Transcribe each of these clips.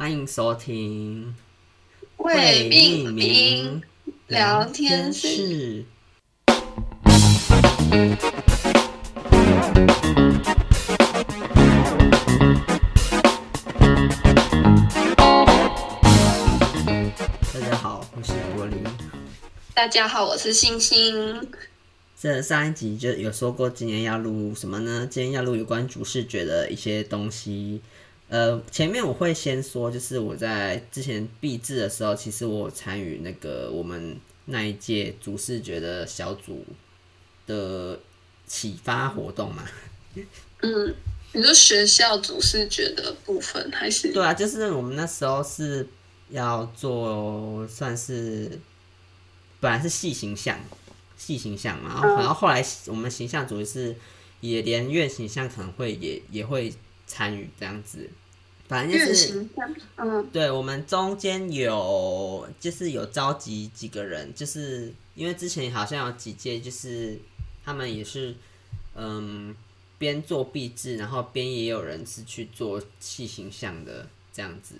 欢迎收听未命名聊天室。大家好，我是柏林。大家好，我是星星。这上一集就有说过，今天要录什么呢？今天要录有关主视觉的一些东西。呃，前面我会先说，就是我在之前毕制的时候，其实我参与那个我们那一届主视觉的小组的启发活动嘛。嗯，你说学校主视觉的部分还是？对啊，就是我们那时候是要做，算是本来是细形象，细形象嘛，然后然后后来我们形象组是也连院形象可能会也也会参与这样子。反正就是，嗯，对，我们中间有就是有召集几个人，就是因为之前好像有几届，就是他们也是，嗯，边做壁纸，然后边也有人是去做系形象的这样子。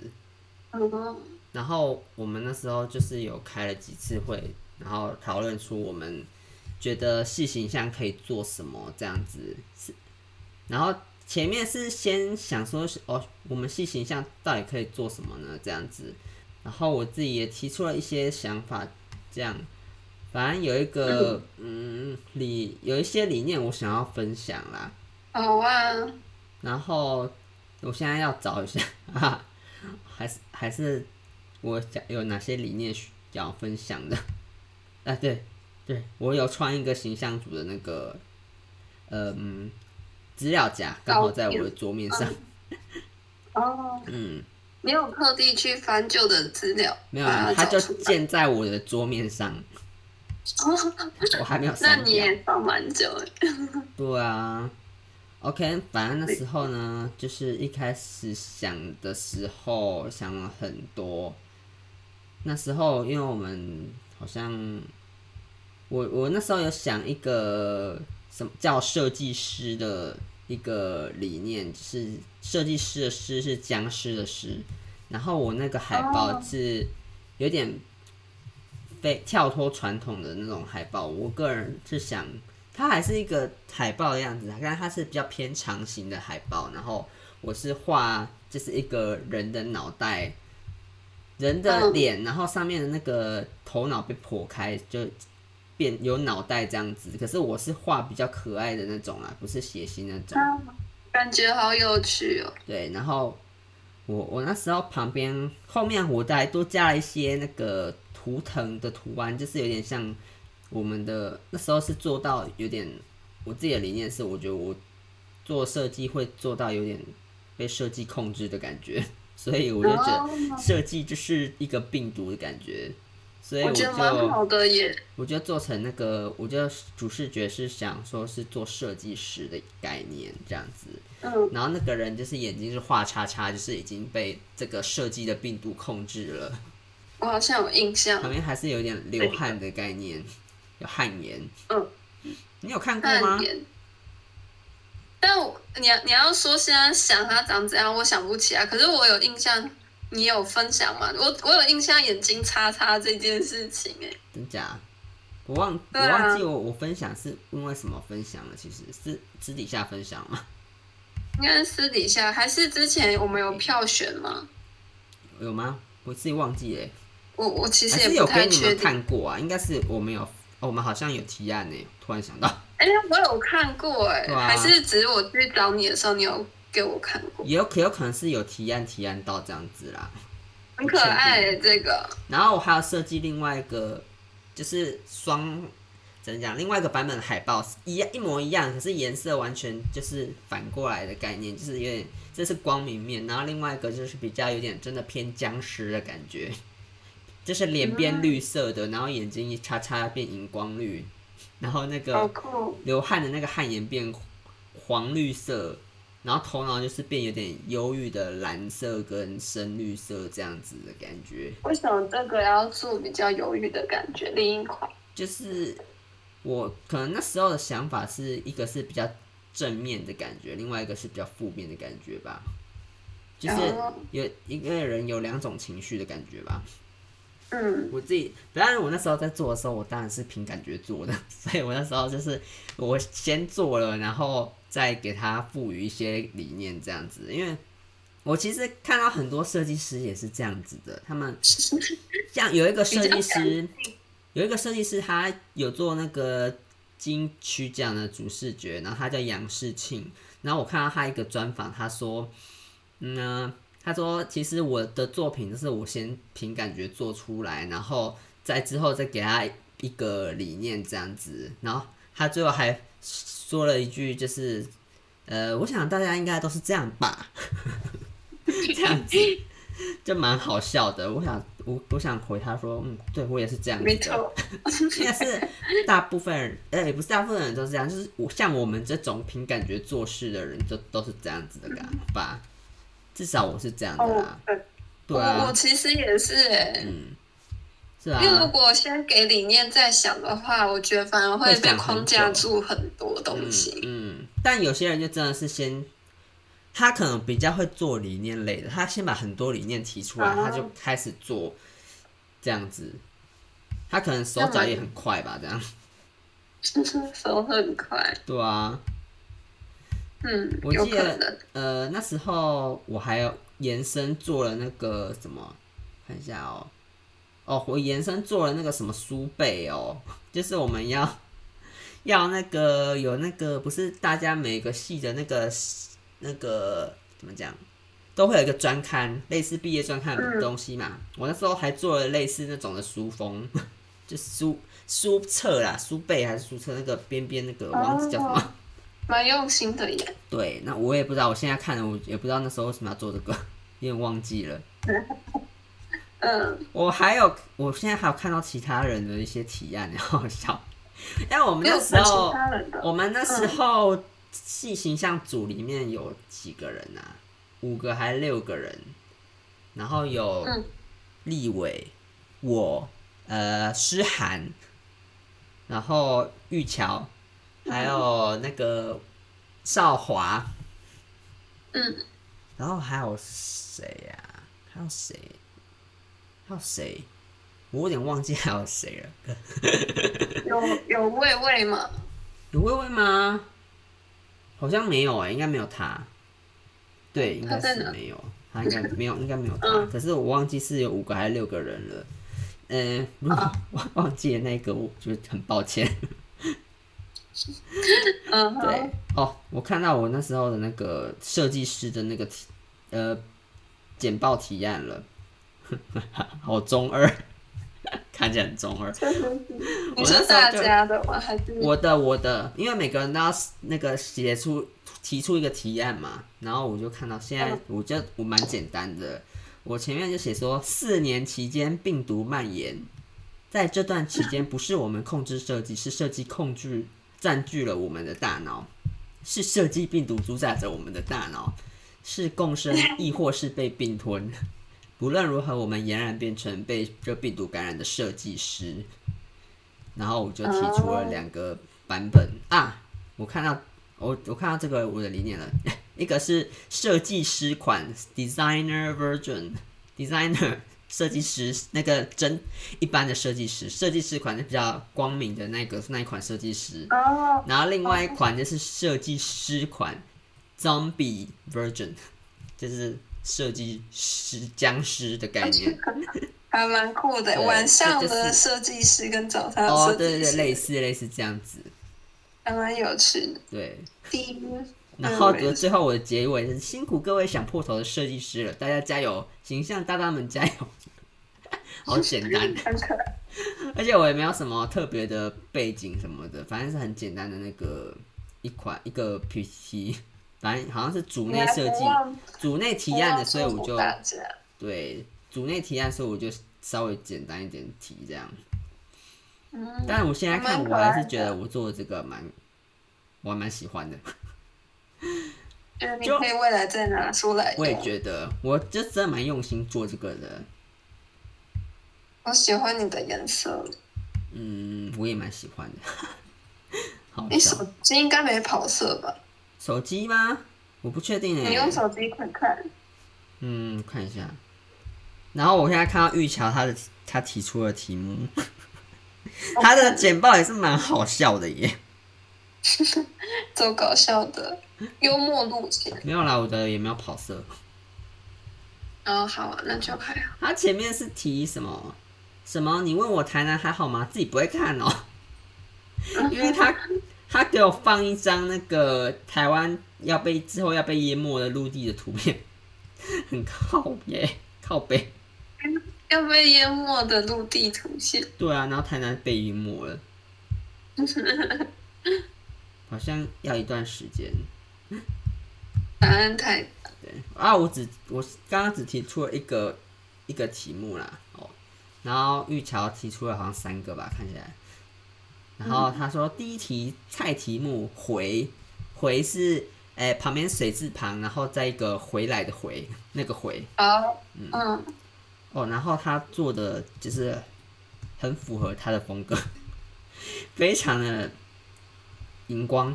嗯然后我们那时候就是有开了几次会，然后讨论出我们觉得细形象可以做什么这样子，是，然后。前面是先想说，哦，我们系形象到底可以做什么呢？这样子，然后我自己也提出了一些想法，这样，反正有一个 嗯理有一些理念我想要分享啦。好啊。然后我现在要找一下啊，还是还是我讲有哪些理念需要分享的？啊，对对，我有创一个形象组的那个，嗯。资料夹刚好在我的桌面上。哦。嗯。没有特地去翻旧的资料。没有啊，它就建在我的桌面上。我还没有 删掉。那你也放蛮久了。对啊。OK，反正那时候呢，就是一开始想的时候想了很多。那时候，因为我们好像，我我那时候有想一个什么叫设计师的。一个理念是设计师的师是僵尸的尸，然后我那个海报是有点非跳脱传统的那种海报。我个人是想，它还是一个海报的样子，但它是比较偏长型的海报。然后我是画就是一个人的脑袋，人的脸，然后上面的那个头脑被剖开就。变有脑袋这样子，可是我是画比较可爱的那种啊，不是血腥那种。感觉好有趣哦。对，然后我我那时候旁边后面我还多加了一些那个图腾的图案，就是有点像我们的那时候是做到有点，我自己的理念是，我觉得我做设计会做到有点被设计控制的感觉，所以我就觉得设计就是一个病毒的感觉。所以我就，我觉得做成那个，我觉得主视觉是想说是做设计师的概念这样子。嗯。然后那个人就是眼睛是画叉叉，就是已经被这个设计的病毒控制了。我好像有印象。旁边还是有点流汗的概念，有汗颜。嗯。你有看过吗？但我你要你要说现在想他长怎样，我想不起来。可是我有印象。你有分享吗？我我有印象眼睛叉叉这件事情哎，真假？我忘、啊、我忘记我我分享是因为什么分享了？其实是私底下分享吗？应该是私底下，还是之前我们有票选吗？有吗？我自己忘记哎。我我其实也不太确定。是有给你们看过啊？应该是我们有，我们好像有提案呢。突然想到，哎、欸，我有看过哎，啊、还是只是我去找你的时候你有。给我看过，也有可有可能是有提案提案到这样子啦，很可爱这个。然后我还要设计另外一个，就是双怎么讲？另外一个版本的海报一样一模一样，可是颜色完全就是反过来的概念，就是有点这是光明面，然后另外一个就是比较有点真的偏僵尸的感觉，就是脸变绿色的，然后眼睛一叉叉变荧光绿，然后那个流汗的那个汗颜变黄绿色。然后头脑就是变有点忧郁的蓝色跟深绿色这样子的感觉。为什么这个要做比较忧郁的感觉？另一款就是我可能那时候的想法是一个是比较正面的感觉，另外一个是比较负面的感觉吧。就是有一个人有两种情绪的感觉吧。嗯，我自己，当然我那时候在做的时候，我当然是凭感觉做的，所以我那时候就是我先做了，然后再给他赋予一些理念这样子。因为我其实看到很多设计师也是这样子的，他们像有一个设计师，有一个设计师他有做那个金曲奖的主视觉，然后他叫杨世庆，然后我看到他一个专访，他说，嗯。他说：“其实我的作品就是我先凭感觉做出来，然后在之后再给他一个理念这样子。然后他最后还说了一句，就是呃，我想大家应该都是这样吧，这样子。就蛮好笑的。我想我我想回他说，嗯，对我也是这样子的，没错，应该是大部分人，呃，也不是大部分人都是这样，就是我像我们这种凭感觉做事的人，就都是这样子的感吧。”至少我是这样的啦，哦、对啊，我，其实也是嗯，是啊，因为如果先给理念再想的话，我觉得反而会被框架住很多东西。嗯，嗯，但有些人就真的是先，他可能比较会做理念类的，他先把很多理念提出来，啊、他就开始做这样子，他可能手脚也很快吧，这样，手很快，对啊。嗯，我记得呃那时候我还有延伸做了那个什么，看一下哦，哦我延伸做了那个什么书背哦，就是我们要要那个有那个不是大家每个系的那个那个怎么讲，都会有一个专刊，类似毕业专刊的东西嘛。嗯、我那时候还做了类似那种的书封，就书书册啦，书背还是书册那个边边那个网址叫什么？哦蛮用心的耶。对，那我也不知道，我现在看了，我也不知道那时候为什么要做这个，有点忘记了。嗯，我还有，我现在还有看到其他人的一些提案，然后笑。因为我们那时候，我们那时候系形象组里面有几个人啊？五个还是六个人？然后有立伟，我，呃，诗涵，然后玉桥。还有那个少华，嗯，然后还有谁呀、啊？还有谁？还有谁？我有点忘记还有谁了。有有魏魏吗？有魏魏吗？好像没有哎、欸，应该没有他。对，应该是没有，他应该 没有，应该没有他。嗯、可是我忘记是有五个还是六个人了。嗯，如果 忘忘记了那个，我就很抱歉。嗯，对哦，我看到我那时候的那个设计师的那个呃简报提案了，好中二，看起来很中二。你是大家的吗？还是我的我的？因为每个人都要那个写出提出一个提案嘛，然后我就看到现在我觉得我蛮简单的，我前面就写说四年期间病毒蔓延，在这段期间不是我们控制设计，是设计控制。占据了我们的大脑，是设计病毒主宰着我们的大脑，是共生 亦或是被并吞。不论如何，我们俨然变成被这病毒感染的设计师。然后我就提出了两个版本。啊，我看到我我看到这个我的理念了，一个是设计师款 （designer version），designer。设计师那个真一般的设计师，设计师款是比较光明的那个那一款设计师，oh, 然后另外一款就是设计师款 Zombie Version，就是设计师僵尸的概念，还蛮酷的。晚上的设计师跟早上的哦，对对对，类似类似这样子，还蛮有趣的。对，第一，然后最后我的结尾是辛苦各位想破头的设计师了，大家加油，形象大大们加油。好简单，而且我也没有什么特别的背景什么的，反正是很简单的那个一款一个 PPT，反正好像是组内设计、组内提案的，所以我就对组内提案，所以我就稍微简单一点提这样。嗯，但是我现在看，我还是觉得我做的这个蛮，我还蛮喜欢的。就你可以未来再拿出来。我也觉得，我就真的蛮用心做这个的。我喜欢你的颜色。嗯，我也蛮喜欢的。好，你手机应该没跑色吧？手机吗？我不确定诶。你用手机看看。嗯，看一下。然后我现在看到玉桥他的他提出的题目，他的简报也是蛮好笑的耶。走搞笑的幽默路线。没有啦，我的也没有跑色。哦，好啊，那就还好。他前面是提什么什么？你问我台南还好吗？自己不会看哦，因为他他给我放一张那个台湾要被之后要被淹没的陆地的图片，很靠耶，靠北。要被淹没的陆地图片。对啊，然后台南被淹没了，好像要一段时间。答案太对啊！我只我刚刚只提出了一个一个题目啦，哦，然后玉桥提出了好像三个吧，看起来。然后他说第一题菜题目回回是诶、欸、旁边水字旁，然后再一个回来的回那个回。哦，嗯。哦，然后他做的就是很符合他的风格，非常的荧光，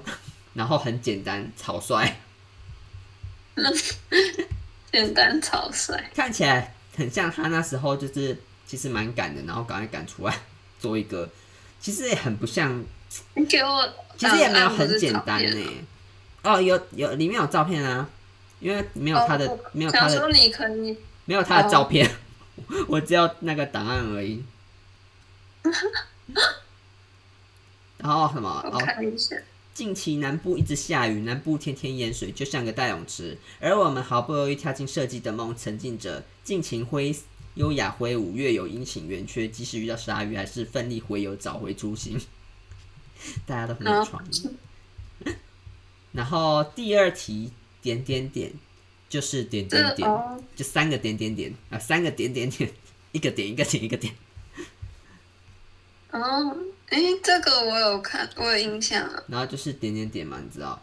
然后很简单草率。简单草率，看起来很像他那时候就是其实蛮赶的，然后赶快赶出来做一个，其实也很不像。你给我，其实也没有很简单呢。哦，有有里面有照片啊，因为没有他的，哦、没有他的。想说你可以，没有他的照片。哦 我只要那个档案而已。然后什么？我看一下。近期南部一直下雨，南部天天淹水，就像个大泳池。而我们好不容易跳进设计的梦，沉浸着尽情挥优雅挥舞，月有阴晴圆缺，即使遇到鲨鱼，还是奋力回游找回初心。大家都很有创意。Oh. 然后第二题点点点。就是点点点，就三个点点点啊，三个点点点，一个点一个点一个点。哦，哎，这个我有看，我有印象。然后就是点点点嘛，你知道？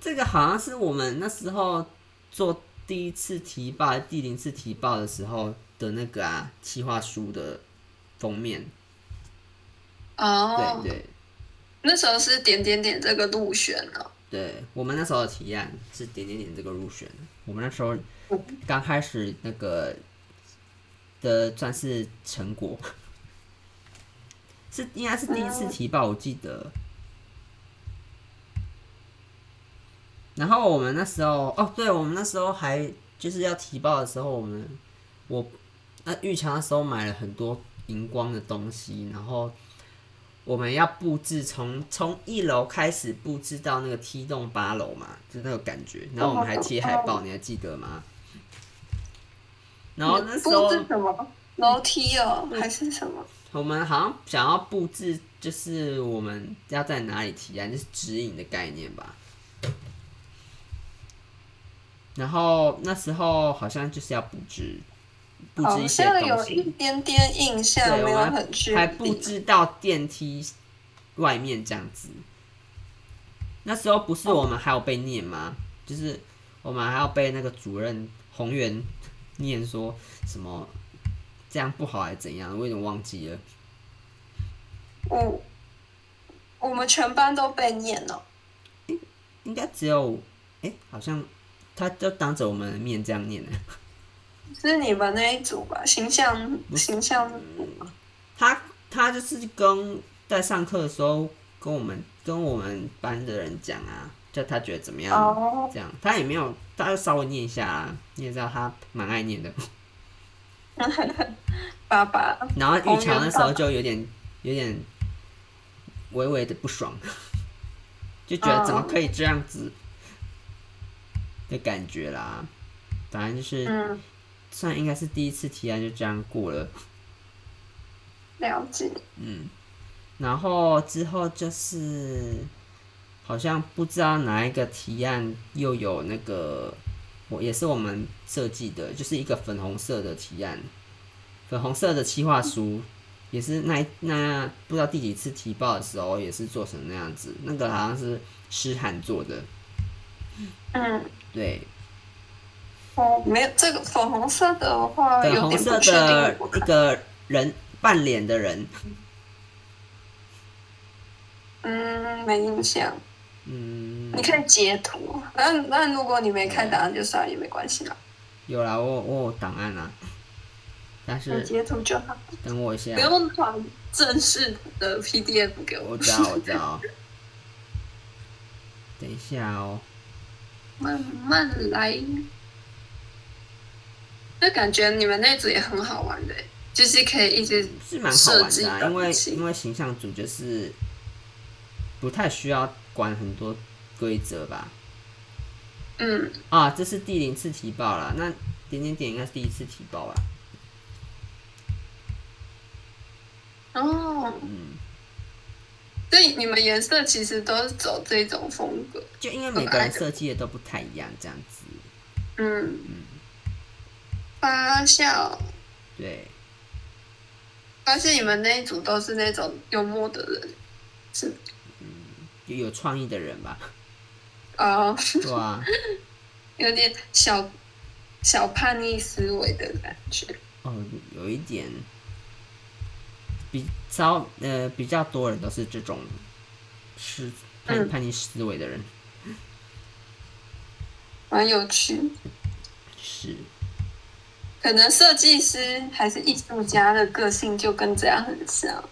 这个好像是我们那时候做第一次提报、第零次提报的时候的那个啊，企划书的封面。哦，对对，那时候是点点点这个入选了。对，我们那时候的提案是点点点这个入选，我们那时候刚开始那个的算是成果，是应该是第一次提报，我记得。然后我们那时候哦，对，我们那时候还就是要提报的时候，我们我那玉强那时候买了很多荧光的东西，然后。我们要布置从从一楼开始布置到那个梯栋八楼嘛，就那个感觉。然后我们还贴海报，你还记得吗？然后那时候布置什么楼梯哦，还是什么？我们好像想要布置，就是我们要在哪里提案，就是指引的概念吧。然后那时候好像就是要布置。布置一些东西，有一点点印象，没有很。还布置到电梯外面这样子。那时候不是我们还有被念吗？就是我们还要被那个主任宏源念说什么这样不好还是怎样？我有点忘记了。我我们全班都被念了。应该只有哎、欸，好像他就当着我们的面这样念的。是你们那一组吧？形象形象组。他他就是跟在上课的时候跟我们跟我们班的人讲啊，就他觉得怎么样？Oh. 这样他也没有，他就稍微念一下啊。你也知道他蛮爱念的。爸爸。然后玉强那时候就有点有点微微的不爽，就觉得怎么可以这样子的感觉啦。反正就是。嗯算应该是第一次提案就这样过了，了解。嗯，然后之后就是好像不知道哪一个提案又有那个，我也是我们设计的，就是一个粉红色的提案，粉红色的企划书，也是那那不知道第几次提报的时候也是做成那样子，那个好像是诗涵做的。嗯，对。哦，没有这个粉红色的话，粉红色的一个人半脸的人，嗯，没印象。嗯，你可以截图，那那如果你没看答案就算了，也没关系啦。有啦，我我有档案啊，但是截图就好。等我一下，不用传正式的 PDF 给我。我知道，我知道。等一下哦，慢慢来。那感觉你们那组也很好玩的，就是可以一直是蛮好玩的啊，因为因为形象组就是不太需要管很多规则吧。嗯啊，这是第零次提报了，那点点点应该是第一次提报吧？哦，嗯，所以你们颜色其实都是走这种风格，就因为每个人设计的都不太一样，这样子。嗯嗯，发酵，对，发现你们那一组都是那种幽默的人，是，嗯，就有创意的人吧。哦，对啊，有点小小叛逆思维的感觉。哦，有一点，比较呃比较多人都是这种是叛叛逆思维的人，蛮有趣。是，可能设计师还是艺术家的个性就跟这样很像。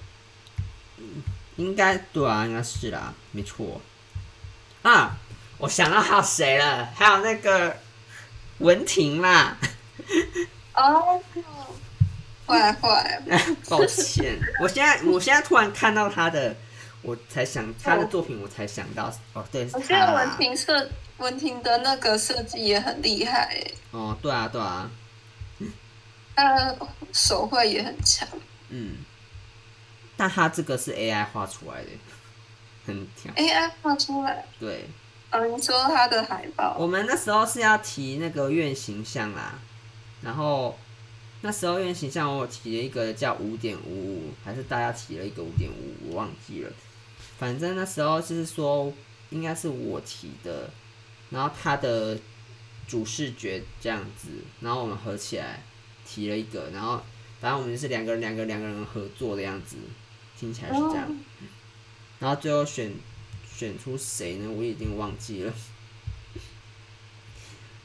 嗯，应该对啊，应该是啦，没错。啊。我想到还有谁了？还有那个文婷啦。哦，坏坏，抱歉，我现在我现在突然看到他的，我才想他的作品，我才想到哦，对，我觉得文婷设文婷的那个设计也很厉害。哦，对啊，对啊，他的手绘也很强。嗯，但他这个是 AI 画出来的，很强。AI 画出来？对。嗯、哦，你说他的海报，我们那时候是要提那个院形象啦，然后那时候院形象我提了一个叫五点五五，还是大家提了一个五点五，我忘记了。反正那时候就是说应该是我提的，然后他的主视觉这样子，然后我们合起来提了一个，然后反正我们是两个人两个两个人合作的样子，听起来是这样，然后最后选。选出谁呢？我已经忘记了。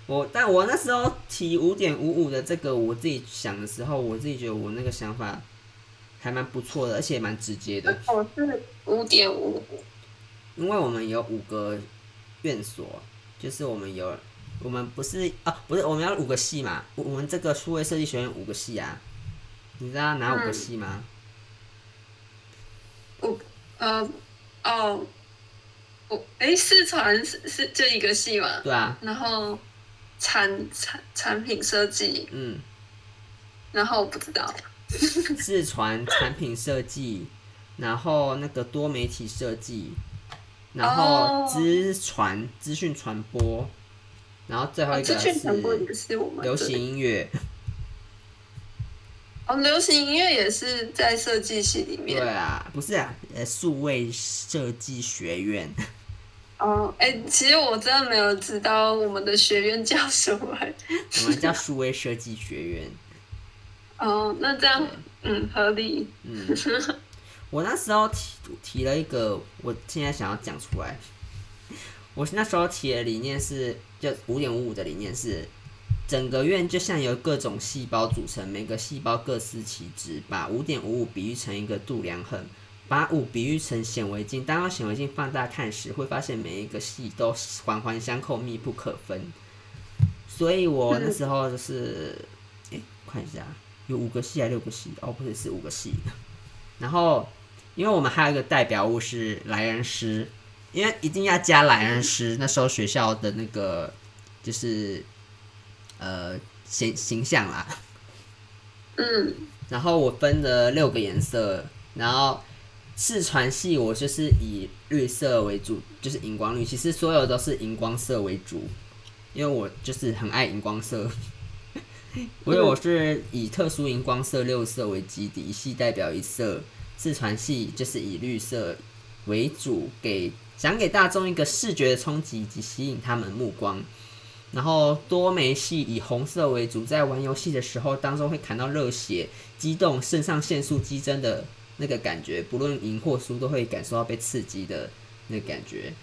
我但我那时候提五点五五的这个，我自己想的时候，我自己觉得我那个想法还蛮不错的，而且蛮直接的。我是五点五五，因为我们有五个院所，就是我们有我们不是啊，不是我们要五个系嘛？我们这个数位设计学院五个系啊，你知道哪五个系吗？五、嗯、呃哦。我哎，四川是是这一个系嘛？对啊。然后产产产品设计，嗯。然后我不知道。视传产品设计，然后那个多媒体设计，然后资传资讯传播，然后最后一个是流行音乐。哦，流行音乐也是在设计系里面。对啊，不是啊，呃，数位设计学院。哦，哎、欸，其实我真的没有知道我们的学院叫什么。我们叫数位设计学院。哦，那这样，嗯，合理。嗯，我那时候提提了一个，我现在想要讲出来。我那时候提的理念是，就五点五五的理念是。整个院就像由各种细胞组成，每个细胞各司其职。把五点五五比喻成一个度量衡，把五比喻成显微镜。当用显微镜放大看时，会发现每一个细都环环相扣，密不可分。所以我那时候就是，哎，看一下，有五个系还是六个系？哦，不是，是五个系。然后，因为我们还有一个代表物是莱恩师，因为一定要加莱恩师。那时候学校的那个就是。呃，形形象啦，嗯，然后我分了六个颜色，然后视传系我就是以绿色为主，就是荧光绿，其实所有都是荧光色为主，因为我就是很爱荧光色，因为我是以特殊荧光色六色为基底，一系代表一色，视传系就是以绿色为主，给想给大众一个视觉的冲击以及吸引他们目光。然后多媒系以红色为主，在玩游戏的时候当中会感到热血、激动、肾上腺素激增的那个感觉，不论赢或输都会感受到被刺激的那个感觉。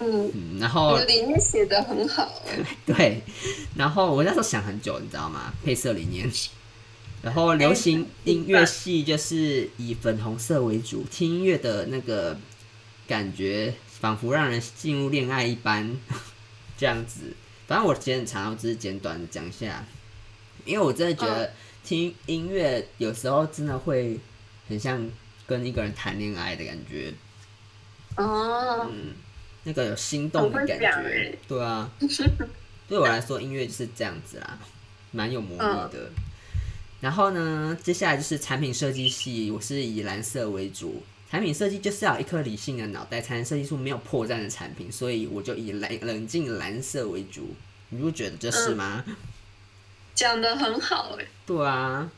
嗯，嗯，然后里面写的很好，对，然后我那时候想很久，你知道吗？配色理念。然后流行音乐系就是以粉红色为主，听音乐的那个感觉仿佛让人进入恋爱一般，这样子。反正我时间很长，我只是简短的讲一下，因为我真的觉得听音乐有时候真的会很像跟一个人谈恋爱的感觉。哦，嗯，那个有心动的感觉，对啊，对我来说音乐就是这样子啦，蛮有魔力的。然后呢，接下来就是产品设计系，我是以蓝色为主。产品设计就是要有一颗理性的脑袋，才能设计出没有破绽的产品，所以我就以冷冷静蓝色为主。你不觉得这是吗？讲、嗯、得很好哎。对啊，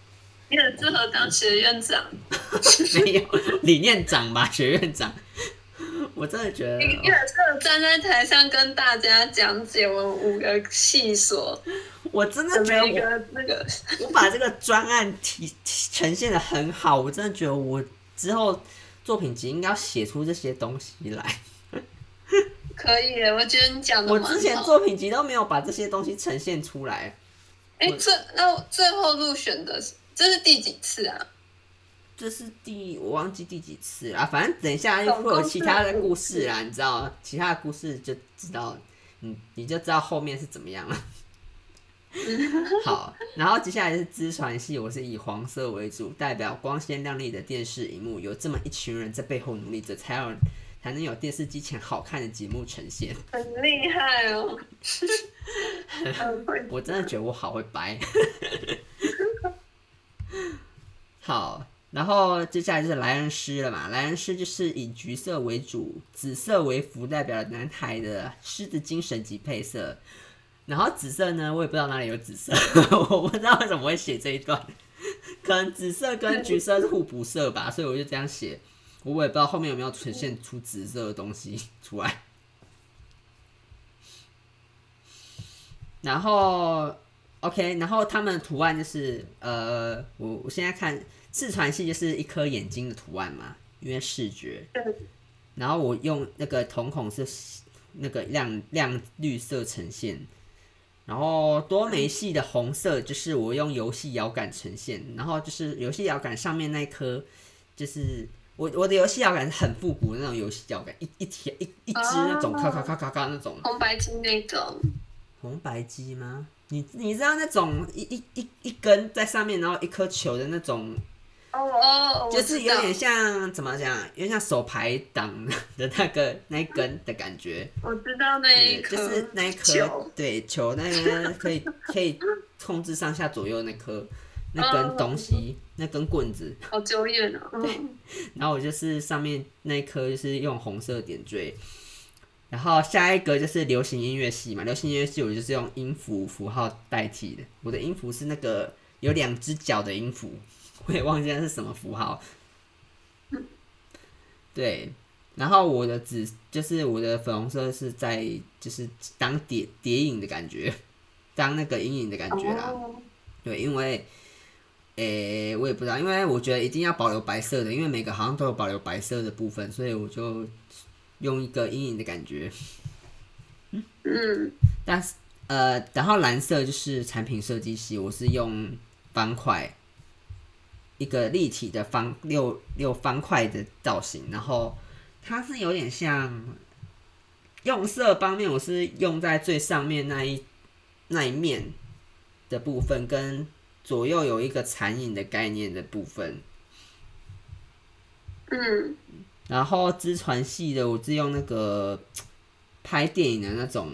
你很适合当学院长。没有理念长吧，学院长。我真的觉得，你很适合站在台上跟大家讲解我们五个细所。我真的觉得我那个，我把这个专案提呈现的很好，我真的觉得我之后作品集应该要写出这些东西来。可以，我觉得你讲的。我之前作品集都没有把这些东西呈现出来。哎、欸，这那最后入选的这是第几次啊？这是第我忘记第几次啊，反正等一下又会有其他的故事啦，你知道，其他的故事就知道，你你就知道后面是怎么样了。好，然后接下来是资传系，我是以黄色为主，代表光鲜亮丽的电视荧幕，有这么一群人在背后努力着，才有才能有电视机前好看的节目呈现。很厉害哦！我真的觉得我好会掰。好，然后接下来就是莱恩师了嘛，莱恩师就是以橘色为主，紫色为辅，代表了男孩的狮子精神及配色。然后紫色呢，我也不知道哪里有紫色，我不知道为什么会写这一段，可能紫色跟橘色是互补色吧，所以我就这样写。我也不知道后面有没有呈现出紫色的东西出来。然后，OK，然后他们的图案就是，呃，我我现在看自传系就是一颗眼睛的图案嘛，因为视觉。然后我用那个瞳孔是那个亮亮绿色呈现。然后多媒系的红色就是我用游戏摇杆呈现，然后就是游戏摇杆上面那一颗，就是我我的游戏摇杆是很复古的那种游戏摇杆，一一条一一只那种咔咔咔咔咔那种红白机那种，红白机吗？你你知道那种一一一一根在上面，然后一颗球的那种。哦哦，就是有点像怎么讲，有点像手牌挡的那个那一根的感觉。我知道那一颗，就是那一颗，对球那个可以可以控制上下左右那颗那根东西，那根棍子。好久远了。对，然后我就是上面那一颗就是用红色点缀，然后下一个就是流行音乐系嘛，流行音乐系我就是用音符符号代替的，我的音符是那个有两只脚的音符。我也忘记那是什么符号。对，然后我的紫就是我的粉红色是在就是当叠叠影的感觉，当那个阴影的感觉啦。对，因为，诶、欸，我也不知道，因为我觉得一定要保留白色的，因为每个好像都有保留白色的部分，所以我就用一个阴影的感觉。嗯嗯。但是呃，然后蓝色就是产品设计系，我是用方块。一个立体的方六六方块的造型，然后它是有点像用色方面，我是用在最上面那一那一面的部分，跟左右有一个残影的概念的部分。嗯，然后资传系的，我是用那个 拍电影的那种。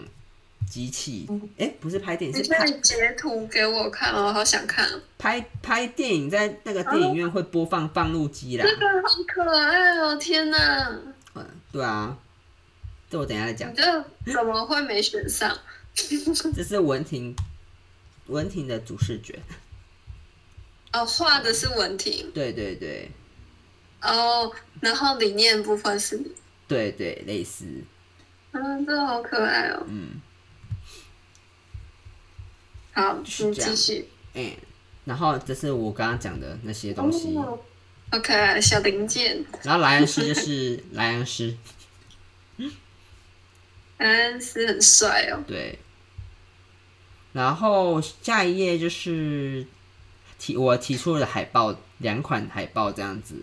机器，哎、欸，不是拍电影，是拍你截图给我看，我好想看。拍拍电影在那个电影院会播放放录机啦。这个好可爱哦！天哪。嗯，对啊，这我等一下再讲。这怎么会没选上？这是文婷，文婷的主视觉。哦，画的是文婷。对对对。哦，然后理念部分是？对对，类似。嗯，这好可爱哦。嗯。好，请继续。嗯，然后这是我刚刚讲的那些东西。Oh, OK，小零件。然后莱恩斯就是 莱恩斯。莱恩斯很帅哦。对。然后下一页就是提我提出了海报，两款海报这样子。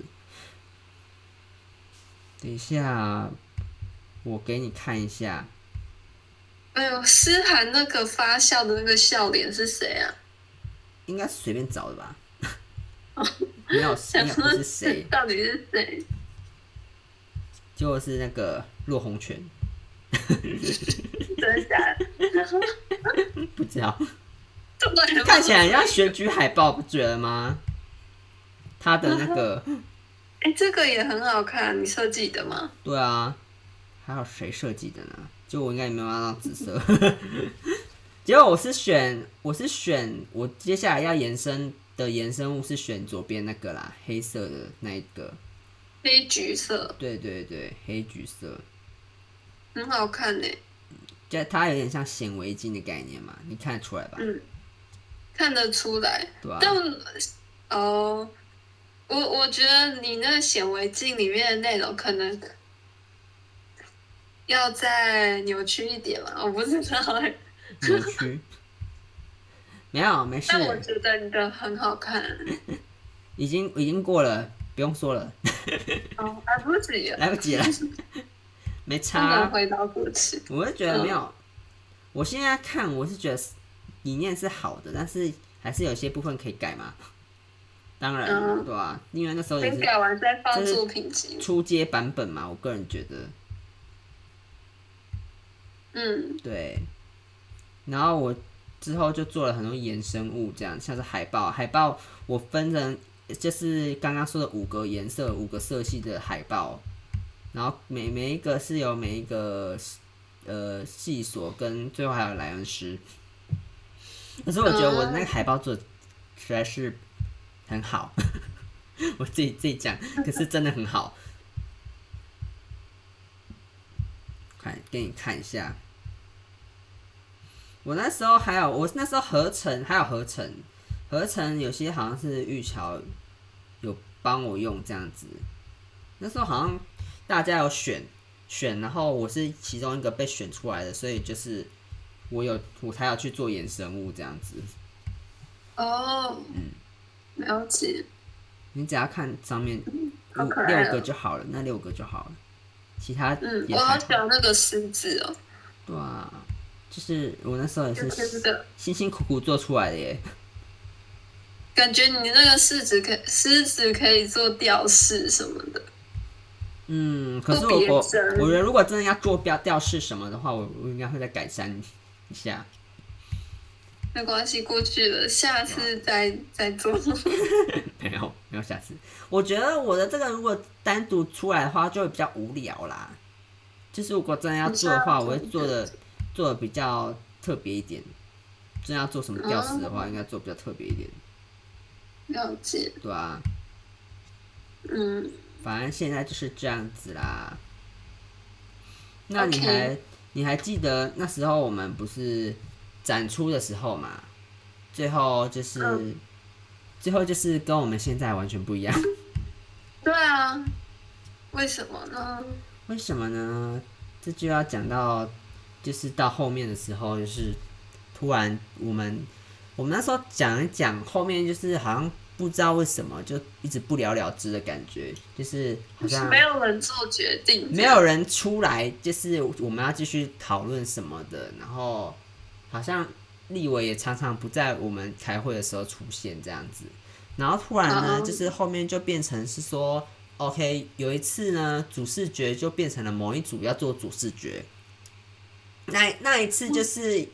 等一下，我给你看一下。哎呦，诗涵那个发笑的那个笑脸是谁啊？应该是随便找的吧。没有，应该不是谁？到底是谁？就是那个骆红泉。真的假的？不知道。看起来像选举海报，不觉得吗？他的那个，哎、欸，这个也很好看，你设计的吗？对啊，还有谁设计的呢？就我应该也没有按到紫色。结果我是选，我是选，我接下来要延伸的延伸物是选左边那个啦，黑色的那一个，黑橘色。对对对，黑橘色，很好看呢。就它有点像显微镜的概念嘛，你看得出来吧？嗯，看得出来。对啊。但哦，我我觉得你那个显微镜里面的内容可能要再扭曲一点嘛，我不知道。扭曲？没有，没事。但我觉得你的很好看。已经已经过了，不用说了。哦，来不及了。来不及了。没差。回到过去。我是觉得没有。嗯、我现在看，我是觉得理念是好的，但是还是有些部分可以改嘛。当然，嗯、对吧、啊？因为那时候也是改完再放作品集，初阶版本嘛。我个人觉得，嗯，对。然后我之后就做了很多衍生物，这样像是海报。海报我分成就是刚刚说的五个颜色、五个色系的海报，然后每每一个是有每一个呃系所跟最后还有莱恩师。可是我觉得我那个海报做的实在是很好，我自己自己讲，可是真的很好。快，给你看一下。我那时候还有，我那时候合成还有合成，合成有些好像是玉桥有帮我用这样子。那时候好像大家有选选，然后我是其中一个被选出来的，所以就是我有我才要去做衍生物这样子。哦，嗯，了解。你只要看上面五六个就好了，那六个就好了，其他嗯，我好喜欢那个狮子哦。对啊。就是我那时候也是辛辛苦苦做出来的耶。感觉你那个狮子可狮子可以做吊饰什么的。嗯，可是我我我觉得如果真的要做标吊饰什么的话，我我应该会再改善一下。没关系，过去了，下次再再做。没有没有下次。我觉得我的这个如果单独出来的话，就会比较无聊啦。就是如果真的要做的话，我会做的。做的比较特别一点，真要做什么吊饰的话，应该做比较特别一点。了解。对啊。嗯。反正现在就是这样子啦。那你还.你还记得那时候我们不是展出的时候嘛？最后就是、嗯、最后就是跟我们现在完全不一样。对啊。为什么呢？为什么呢？这就要讲到。就是到后面的时候，就是突然我们我们那时候讲一讲，后面就是好像不知道为什么就一直不了了之的感觉，就是好像没有人做决定，没有人出来，就是我们要继续讨论什么的，然后好像立委也常常不在我们开会的时候出现这样子，然后突然呢，就是后面就变成是说，OK，有一次呢，主视觉就变成了某一组要做主视觉。那那一次就是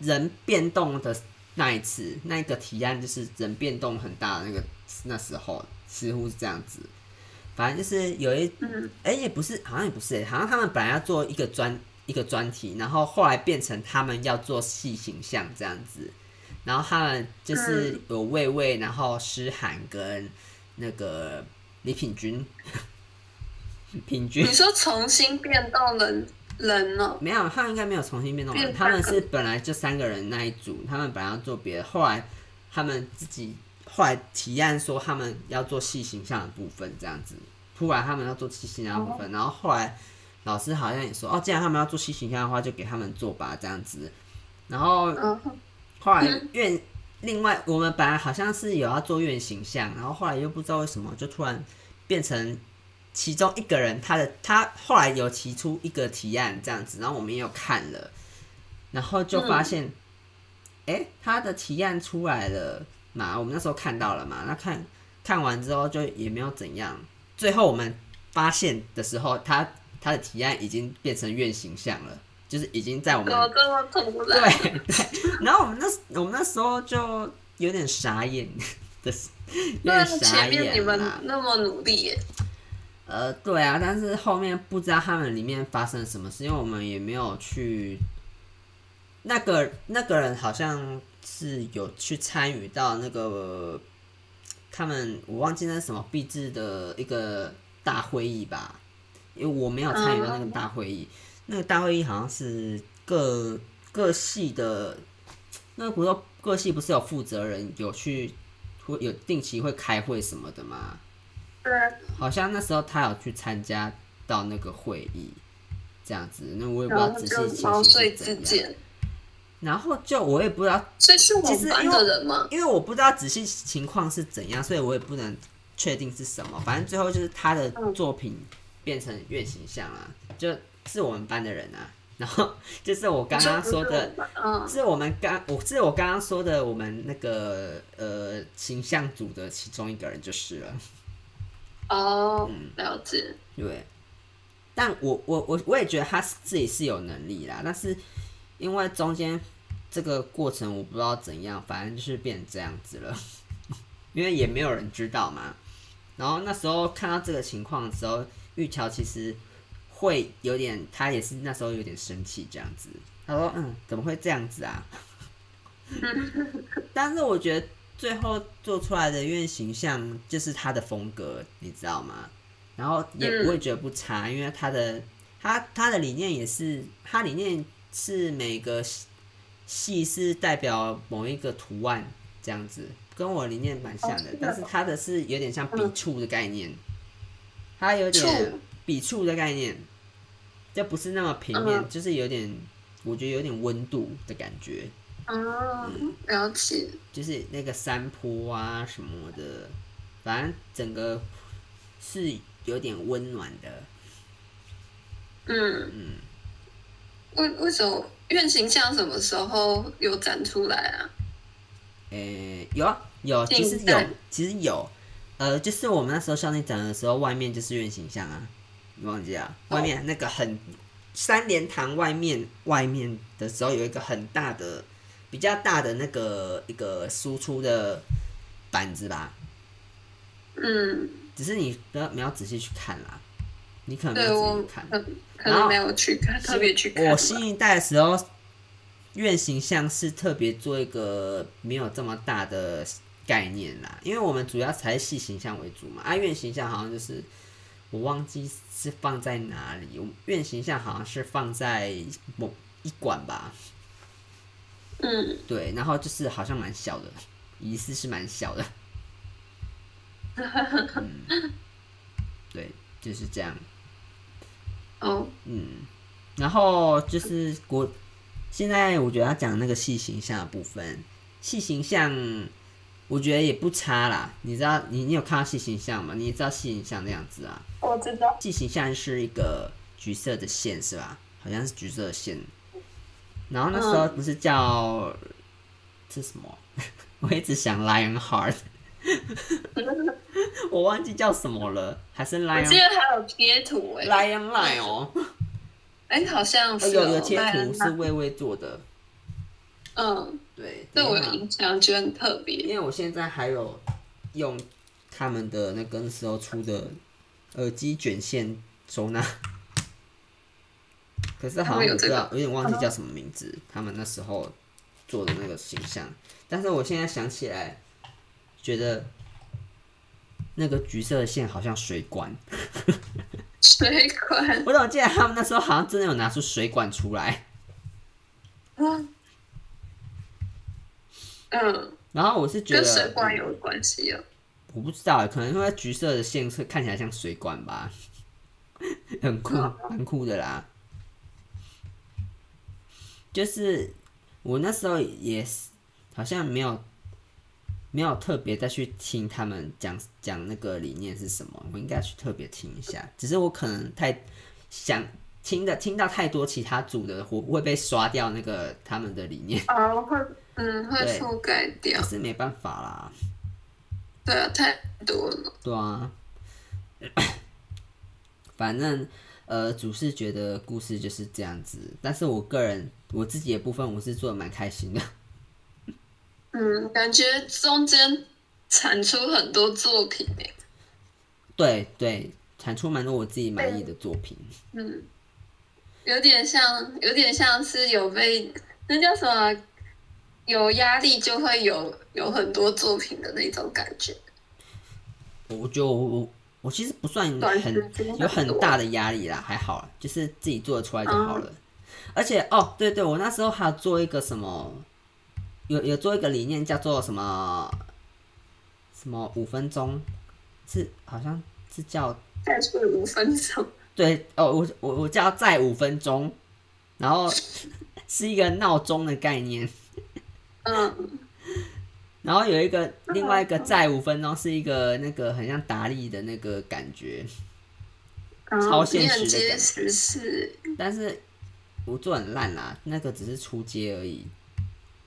人变动的那一次，那个提案就是人变动很大的那个那时候，似乎是这样子。反正就是有一，哎、欸，也不是，好像也不是，好像他们本来要做一个专一个专题，然后后来变成他们要做细形象这样子。然后他们就是有魏魏，然后诗涵跟那个李品君，品均，你说重新变动人？人呢？没有，他们应该没有重新变动人。他们是本来就三个人那一组，他们本来要做别的，后来他们自己后来提案说他们要做细形象的部分，这样子。突然他们要做细形象的部分，然后后来老师好像也说，哦，既然他们要做新形象的话，就给他们做吧，这样子。然后后来院另外我们本来好像是有要做院形象，然后后来又不知道为什么就突然变成其中一个人他的他后来有提出一个提案这样子，然后我们也有看了，然后就发现，哎、欸，他的提案出来了嘛，我们那时候看到了嘛，那看看完之后就也没有怎样，最后我们发现的时候他。他的提案已经变成院形象了，就是已经在我们对对，然后我们那我们那时候就有点傻眼 的，有点傻眼。前面你们那么努力耶，呃，对啊，但是后面不知道他们里面发生了什么事，因为我们也没有去。那个那个人好像是有去参与到那个他们，我忘记那什么币制的一个大会议吧。因为我没有参与到那个大会议，嗯、那个大会议好像是各各系的，那不说各系不是有负责人有去会有定期会开会什么的吗？对，好像那时候他有去参加到那个会议，这样子，那我也不知道仔细情形是怎样。然后就我也不知道，这是我们班的人吗？因为我不知道仔细情况是怎样，所以我也不能确定是什么。反正最后就是他的作品。嗯变成月形象啊，就是我们班的人啊，然后就是我刚刚说的，是我们刚我是我刚刚说的我们那个呃形象组的其中一个人就是了。哦，了解。对，但我我我我也觉得他自己是有能力啦，但是因为中间这个过程我不知道怎样，反正就是变成这样子了，因为也没有人知道嘛。然后那时候看到这个情况的时候。玉桥其实会有点，他也是那时候有点生气这样子。他说：“嗯，怎么会这样子啊？” 但是我觉得最后做出来的院形象就是他的风格，你知道吗？然后也不会觉得不差，因为他的他他的理念也是，他理念是每个系是代表某一个图案这样子，跟我理念蛮像的。但是他的是有点像笔触的概念。它有点笔触的概念，就不是那么平面，嗯、就是有点，我觉得有点温度的感觉。哦、嗯，了解。就是那个山坡啊什么的，反正整个是有点温暖的。嗯嗯。为为什么院形象什么时候有展出来啊？诶、欸，有啊有，其实有，其实有。呃，就是我们那时候校内展的时候，外面就是院形象啊，你忘记啊？外面那个很三连堂外面外面的时候，有一个很大的、比较大的那个一个输出的板子吧。嗯。只是你不要没有仔细去看啦，你可能没有仔细看，可能没有去看，特别去看。我新一代的时候，院形象是特别做一个没有这么大的。概念啦，因为我们主要才是细形象为主嘛。啊，院形象好像就是我忘记是放在哪里，院形象好像是放在某一馆吧。嗯，对，然后就是好像蛮小的，疑似是蛮小的。嗯，对，就是这样。哦，嗯，然后就是国，现在我觉得要讲那个细形象的部分，细形象。我觉得也不差啦，你知道你你有看到细形象吗？你知道细形象的样子啊？我知道。细形象是一个橘色的线是吧？好像是橘色的线。然后那时候不是叫、嗯、这什么？我一直想 Lion Heart，我忘记叫什么了，还是 Lion？我记得还有贴图哎，Lion Line 哦。哎、欸，好像是、哦、有有贴图是微微做的。嗯。对，对我有印象，觉得很特别。因为我现在还有用他们的那个时候出的耳机卷线收纳，可是好像不知道，有点忘记叫什么名字。他们那时候做的那个形象，但是我现在想起来，觉得那个橘色的线好像水管。水管？我怎么记得他们那时候好像真的有拿出水管出来？嗯。嗯，然后我是觉得跟水管有关系啊，我不知道，可能因为橘色的线是看起来像水管吧，很酷，很酷的啦。就是我那时候也是，好像没有没有特别再去听他们讲讲那个理念是什么，我应该去特别听一下。只是我可能太想听的听到太多其他组的，会会被刷掉那个他们的理念。哦，会嗯会覆盖掉，是没办法啦。对啊，太多了。对啊，反正。呃，主视觉的故事就是这样子，但是我个人我自己的部分，我是做的蛮开心的。嗯，感觉中间产出很多作品诶。对对，产出蛮多我自己满意的作品。嗯，有点像，有点像是有被那叫什么，有压力就会有有很多作品的那种感觉。我就我。我其实不算很有很大的压力啦，还好，就是自己做得出来就好了。而且哦，对对，我那时候还做一个什么，有有做一个理念叫做什么什么五分钟，是好像是叫再睡五分钟。对哦，我我我叫再五分钟，然后 是一个闹钟的概念。嗯。然后有一个另外一个再五分钟是一个那个很像达利的那个感觉，超现实的感觉。是，但是我做很烂啦，那个只是出街而已。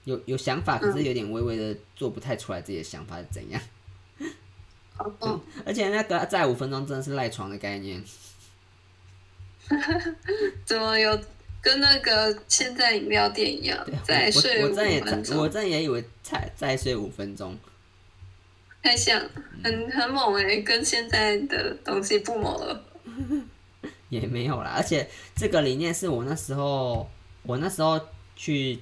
有有想法，可是有点微微的做不太出来自己的想法是怎样。嗯，而且那个再五分钟真的是赖床的概念。怎么有？跟那个现在饮料店一样，再睡五分钟。我这也以为才再睡五分钟，太像，很很猛哎、欸，跟现在的东西不猛了。也没有啦，而且这个理念是我那时候，我那时候去，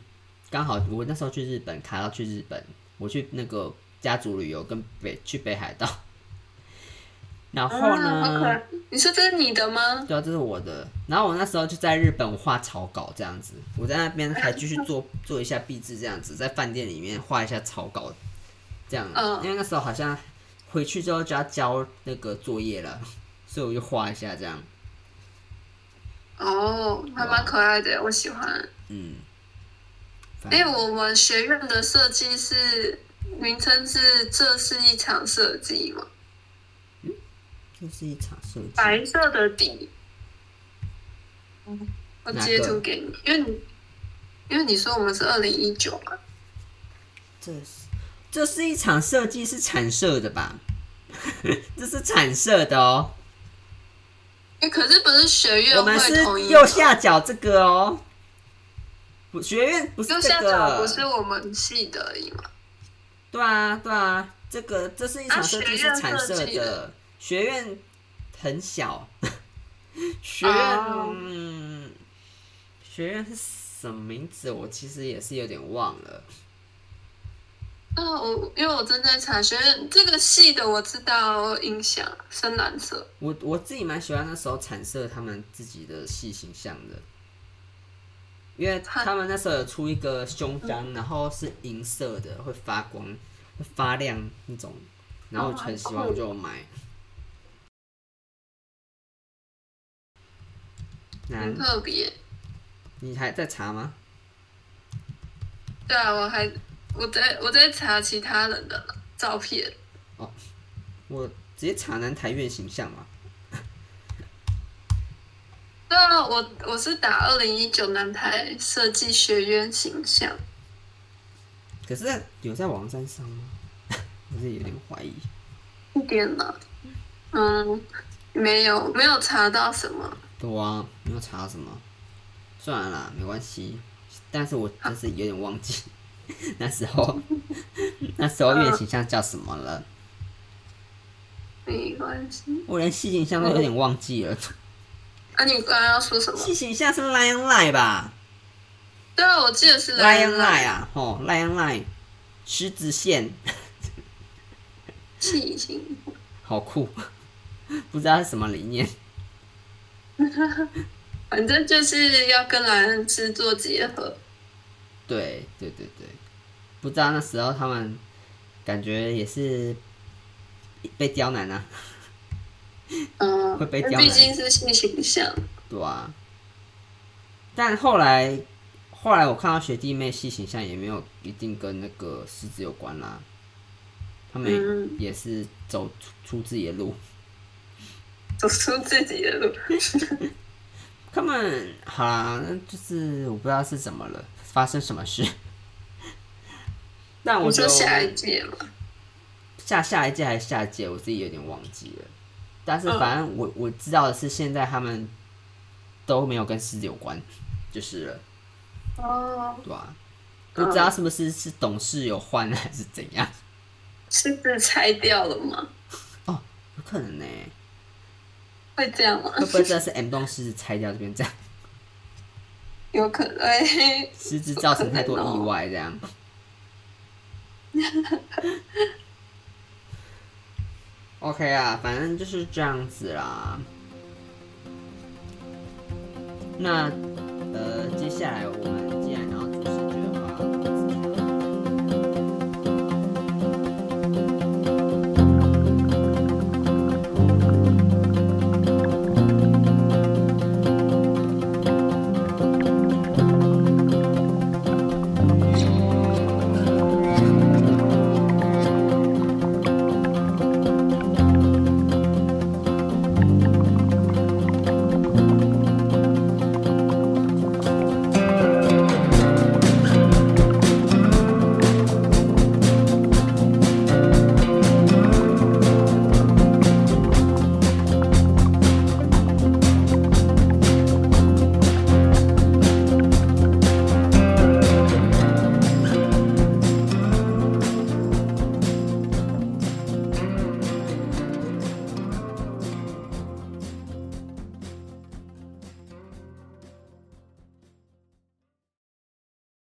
刚好我那时候去日本，卡到去日本，我去那个家族旅游，跟北去北海道。然后呢？啊、你说这是你的吗？对啊，这是我的。然后我那时候就在日本画草稿，这样子。我在那边还继续做 做一下壁纸，这样子，在饭店里面画一下草稿，这样。嗯。因为那时候好像回去之后就要交那个作业了，所以我就画一下这样。哦，还蛮可爱的，我喜欢。嗯。哎，我们学院的设计是名称是“这是一场设计”吗？这是一场设计，白色的底。我截图给你，因为你因为你说我们是二零一九嘛。这是这是一场设计，是产色的吧？这是产色的哦。哎，可是不是学院？我们是右下角这个哦。学院不是这个，右下角不是我们系的而已吗？对啊，对啊，这个这是一场设计，是产色的。学院很小，学院、嗯、学院是什么名字？我其实也是有点忘了。啊、哦，我因为我正在查学院这个系的，我知道，我印象深蓝色。我我自己蛮喜欢那时候产色他们自己的系形象的，因为他们那时候有出一个胸章，然后是银色的，会发光、会发亮那种，然后我很喜欢，我就买。很特别，你还在查吗？对啊，我还我在我在查其他人的照片。哦，我直接查南台院形象嘛。对啊，我我是打二零一九南台设计学院形象。可是有在网站上吗？我是有点怀疑。一点了，嗯，没有没有查到什么。对啊，你要查什么，算了啦，没关系。但是我真是有点忘记 那时候，那时候院形象叫什么了。没关系，我连系形象都有点忘记了。啊，你刚刚要说什么？系形象是 Lion Line 吧？对啊，我记得是 Lion Line 啊，哦，Lion Line，十字线。细形。好酷，不知道是什么理念。反正就是要跟蓝恩知做结合。对对对对，不知道那时候他们感觉也是被刁难啊。嗯，会被刁难。毕竟是性形象。对啊。但后来，后来我看到学弟妹性形象也没有一定跟那个狮子有关啦。他们也是走出自己的路，走出自己的路。他们好啦，就是我不知道是怎么了，发生什么事。那我说下一届嘛，下下一届还是下一届，我自己有点忘记了。但是反正我我知道的是，现在他们都没有跟狮子有关，就是了。哦，对吧？不知道是不是是董事有换还是怎样？狮子拆掉了吗？哦，有可能呢。会这样吗？会不会这是 M 栋狮子拆掉这边这样？有可能。狮子造成太多意外这样。OK 啊，反正就是这样子啦。那呃，接下来我们。